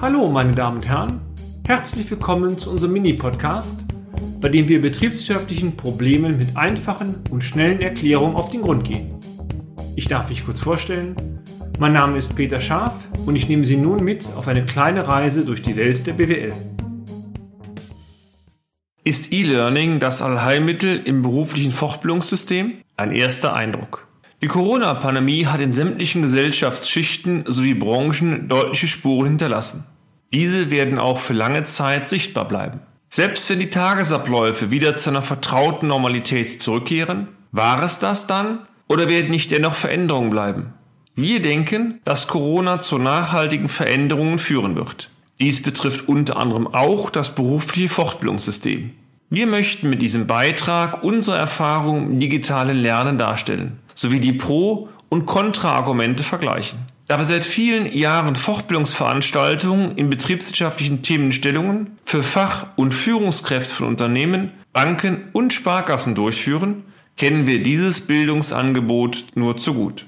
Hallo, meine Damen und Herren. Herzlich willkommen zu unserem Mini-Podcast, bei dem wir betriebswirtschaftlichen Problemen mit einfachen und schnellen Erklärungen auf den Grund gehen. Ich darf mich kurz vorstellen. Mein Name ist Peter Scharf und ich nehme Sie nun mit auf eine kleine Reise durch die Welt der BWL. Ist E-Learning das Allheilmittel im beruflichen Fortbildungssystem? Ein erster Eindruck. Die Corona-Pandemie hat in sämtlichen Gesellschaftsschichten sowie Branchen deutliche Spuren hinterlassen. Diese werden auch für lange Zeit sichtbar bleiben. Selbst wenn die Tagesabläufe wieder zu einer vertrauten Normalität zurückkehren, war es das dann oder werden nicht dennoch Veränderungen bleiben? Wir denken, dass Corona zu nachhaltigen Veränderungen führen wird. Dies betrifft unter anderem auch das berufliche Fortbildungssystem. Wir möchten mit diesem Beitrag unsere Erfahrungen im digitalen Lernen darstellen sowie die Pro- und Kontraargumente vergleichen. Da wir seit vielen Jahren Fortbildungsveranstaltungen in betriebswirtschaftlichen Themenstellungen für Fach- und Führungskräfte von Unternehmen, Banken und Sparkassen durchführen, kennen wir dieses Bildungsangebot nur zu gut.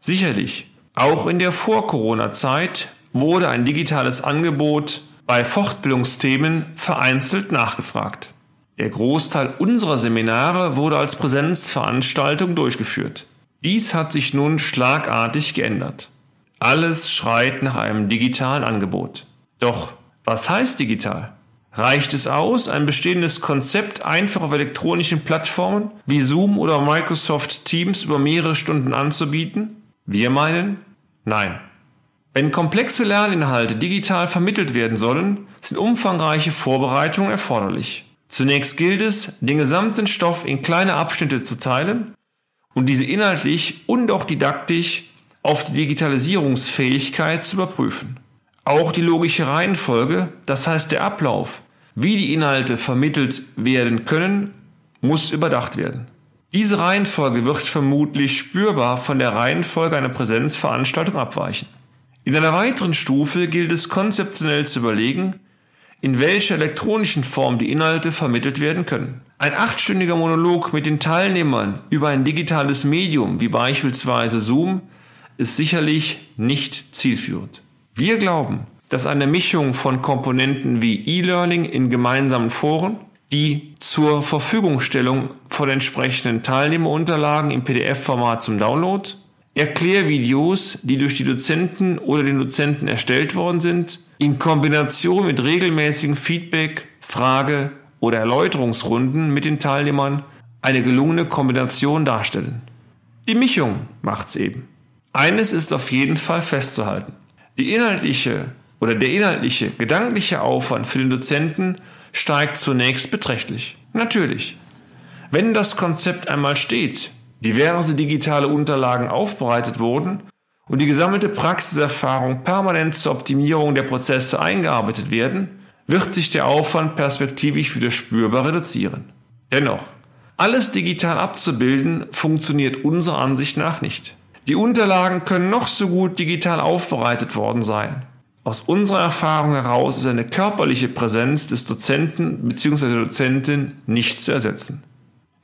Sicherlich, auch in der Vor-Corona-Zeit wurde ein digitales Angebot bei Fortbildungsthemen vereinzelt nachgefragt. Der Großteil unserer Seminare wurde als Präsenzveranstaltung durchgeführt. Dies hat sich nun schlagartig geändert. Alles schreit nach einem digitalen Angebot. Doch was heißt digital? Reicht es aus, ein bestehendes Konzept einfach auf elektronischen Plattformen wie Zoom oder Microsoft Teams über mehrere Stunden anzubieten? Wir meinen, nein. Wenn komplexe Lerninhalte digital vermittelt werden sollen, sind umfangreiche Vorbereitungen erforderlich. Zunächst gilt es, den gesamten Stoff in kleine Abschnitte zu teilen und diese inhaltlich und auch didaktisch auf die Digitalisierungsfähigkeit zu überprüfen. Auch die logische Reihenfolge, das heißt der Ablauf, wie die Inhalte vermittelt werden können, muss überdacht werden. Diese Reihenfolge wird vermutlich spürbar von der Reihenfolge einer Präsenzveranstaltung abweichen. In einer weiteren Stufe gilt es konzeptionell zu überlegen, in welcher elektronischen Form die Inhalte vermittelt werden können. Ein achtstündiger Monolog mit den Teilnehmern über ein digitales Medium wie beispielsweise Zoom ist sicherlich nicht zielführend. Wir glauben, dass eine Mischung von Komponenten wie E-Learning in gemeinsamen Foren, die zur Verfügungstellung von entsprechenden Teilnehmerunterlagen im PDF-Format zum Download, Erklärvideos, die durch die Dozenten oder den Dozenten erstellt worden sind, in Kombination mit regelmäßigen Feedback, Frage oder Erläuterungsrunden mit den Teilnehmern eine gelungene Kombination darstellen. Die Mischung macht's eben. Eines ist auf jeden Fall festzuhalten. Die inhaltliche oder der inhaltliche, gedankliche Aufwand für den Dozenten steigt zunächst beträchtlich. Natürlich. Wenn das Konzept einmal steht, diverse digitale Unterlagen aufbereitet wurden und die gesammelte Praxiserfahrung permanent zur Optimierung der Prozesse eingearbeitet werden, wird sich der Aufwand perspektivisch wieder spürbar reduzieren. Dennoch, alles digital abzubilden funktioniert unserer Ansicht nach nicht. Die Unterlagen können noch so gut digital aufbereitet worden sein. Aus unserer Erfahrung heraus ist eine körperliche Präsenz des Dozenten bzw. Dozentin nicht zu ersetzen.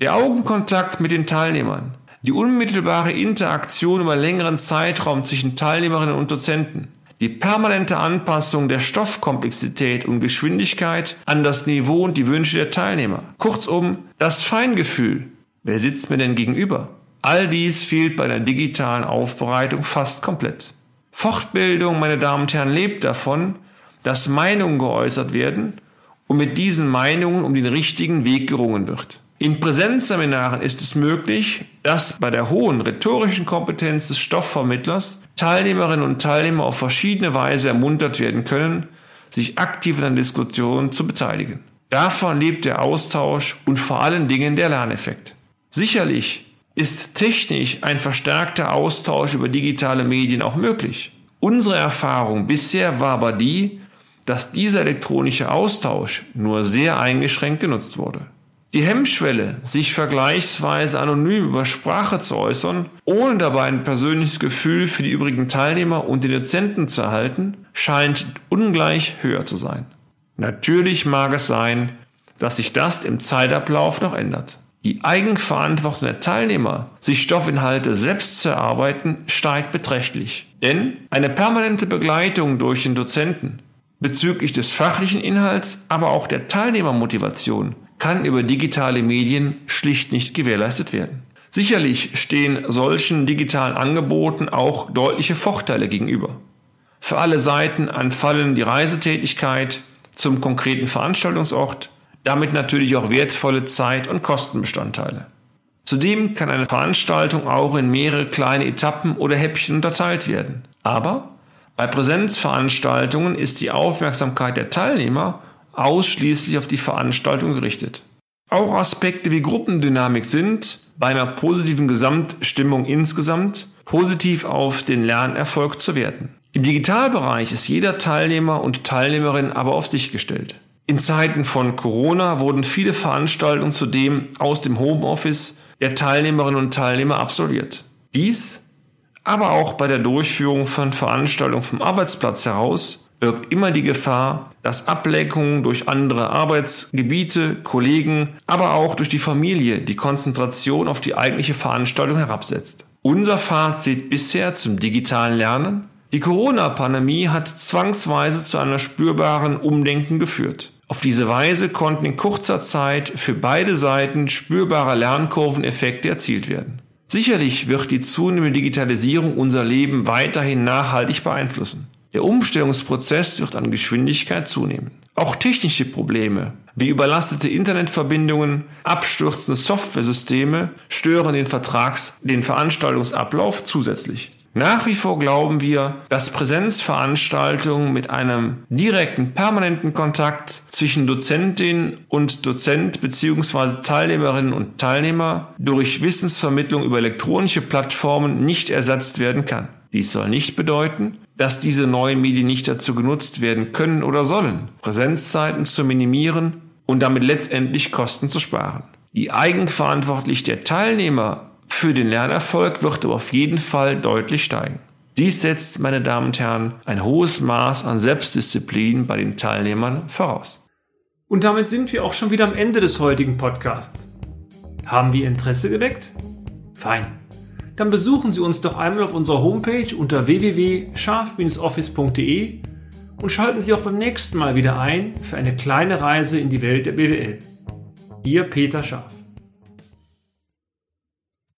Der Augenkontakt mit den Teilnehmern, die unmittelbare Interaktion über längeren Zeitraum zwischen Teilnehmerinnen und Dozenten, die permanente Anpassung der Stoffkomplexität und Geschwindigkeit an das Niveau und die Wünsche der Teilnehmer. Kurzum, das Feingefühl. Wer sitzt mir denn gegenüber? All dies fehlt bei der digitalen Aufbereitung fast komplett. Fortbildung, meine Damen und Herren, lebt davon, dass Meinungen geäußert werden und mit diesen Meinungen um den richtigen Weg gerungen wird. In Präsenzseminaren ist es möglich, dass bei der hohen rhetorischen Kompetenz des Stoffvermittlers Teilnehmerinnen und Teilnehmer auf verschiedene Weise ermuntert werden können, sich aktiv in der Diskussion zu beteiligen. Davon lebt der Austausch und vor allen Dingen der Lerneffekt. Sicherlich ist technisch ein verstärkter Austausch über digitale Medien auch möglich. Unsere Erfahrung bisher war aber die, dass dieser elektronische Austausch nur sehr eingeschränkt genutzt wurde. Die Hemmschwelle, sich vergleichsweise anonym über Sprache zu äußern, ohne dabei ein persönliches Gefühl für die übrigen Teilnehmer und die Dozenten zu erhalten, scheint ungleich höher zu sein. Natürlich mag es sein, dass sich das im Zeitablauf noch ändert. Die Eigenverantwortung der Teilnehmer, sich Stoffinhalte selbst zu erarbeiten, steigt beträchtlich. Denn eine permanente Begleitung durch den Dozenten bezüglich des fachlichen Inhalts, aber auch der Teilnehmermotivation kann über digitale Medien schlicht nicht gewährleistet werden. Sicherlich stehen solchen digitalen Angeboten auch deutliche Vorteile gegenüber. Für alle Seiten anfallen die Reisetätigkeit zum konkreten Veranstaltungsort, damit natürlich auch wertvolle Zeit- und Kostenbestandteile. Zudem kann eine Veranstaltung auch in mehrere kleine Etappen oder Häppchen unterteilt werden. Aber bei Präsenzveranstaltungen ist die Aufmerksamkeit der Teilnehmer ausschließlich auf die Veranstaltung gerichtet. Auch Aspekte wie Gruppendynamik sind bei einer positiven Gesamtstimmung insgesamt positiv auf den Lernerfolg zu werten. Im Digitalbereich ist jeder Teilnehmer und Teilnehmerin aber auf sich gestellt. In Zeiten von Corona wurden viele Veranstaltungen zudem aus dem Homeoffice der Teilnehmerinnen und Teilnehmer absolviert. Dies, aber auch bei der Durchführung von Veranstaltungen vom Arbeitsplatz heraus, birgt immer die Gefahr, dass Ablenkungen durch andere Arbeitsgebiete, Kollegen, aber auch durch die Familie die Konzentration auf die eigentliche Veranstaltung herabsetzt. Unser Fazit bisher zum digitalen Lernen? Die Corona-Pandemie hat zwangsweise zu einer spürbaren Umdenken geführt. Auf diese Weise konnten in kurzer Zeit für beide Seiten spürbare Lernkurveneffekte erzielt werden. Sicherlich wird die zunehmende Digitalisierung unser Leben weiterhin nachhaltig beeinflussen. Der Umstellungsprozess wird an Geschwindigkeit zunehmen. Auch technische Probleme wie überlastete Internetverbindungen, abstürzende Softwaresysteme stören den Vertrags-, den Veranstaltungsablauf zusätzlich. Nach wie vor glauben wir, dass Präsenzveranstaltungen mit einem direkten, permanenten Kontakt zwischen Dozentin und Dozent bzw. Teilnehmerinnen und Teilnehmer durch Wissensvermittlung über elektronische Plattformen nicht ersetzt werden kann. Dies soll nicht bedeuten, dass diese neuen Medien nicht dazu genutzt werden können oder sollen, Präsenzzeiten zu minimieren und damit letztendlich Kosten zu sparen. Die Eigenverantwortlich der Teilnehmer für den Lernerfolg wird aber auf jeden Fall deutlich steigen. Dies setzt, meine Damen und Herren, ein hohes Maß an Selbstdisziplin bei den Teilnehmern voraus. Und damit sind wir auch schon wieder am Ende des heutigen Podcasts. Haben wir Interesse geweckt? Fein. Dann besuchen Sie uns doch einmal auf unserer Homepage unter www.scharf-office.de und schalten Sie auch beim nächsten Mal wieder ein für eine kleine Reise in die Welt der BWL. Ihr Peter Scharf.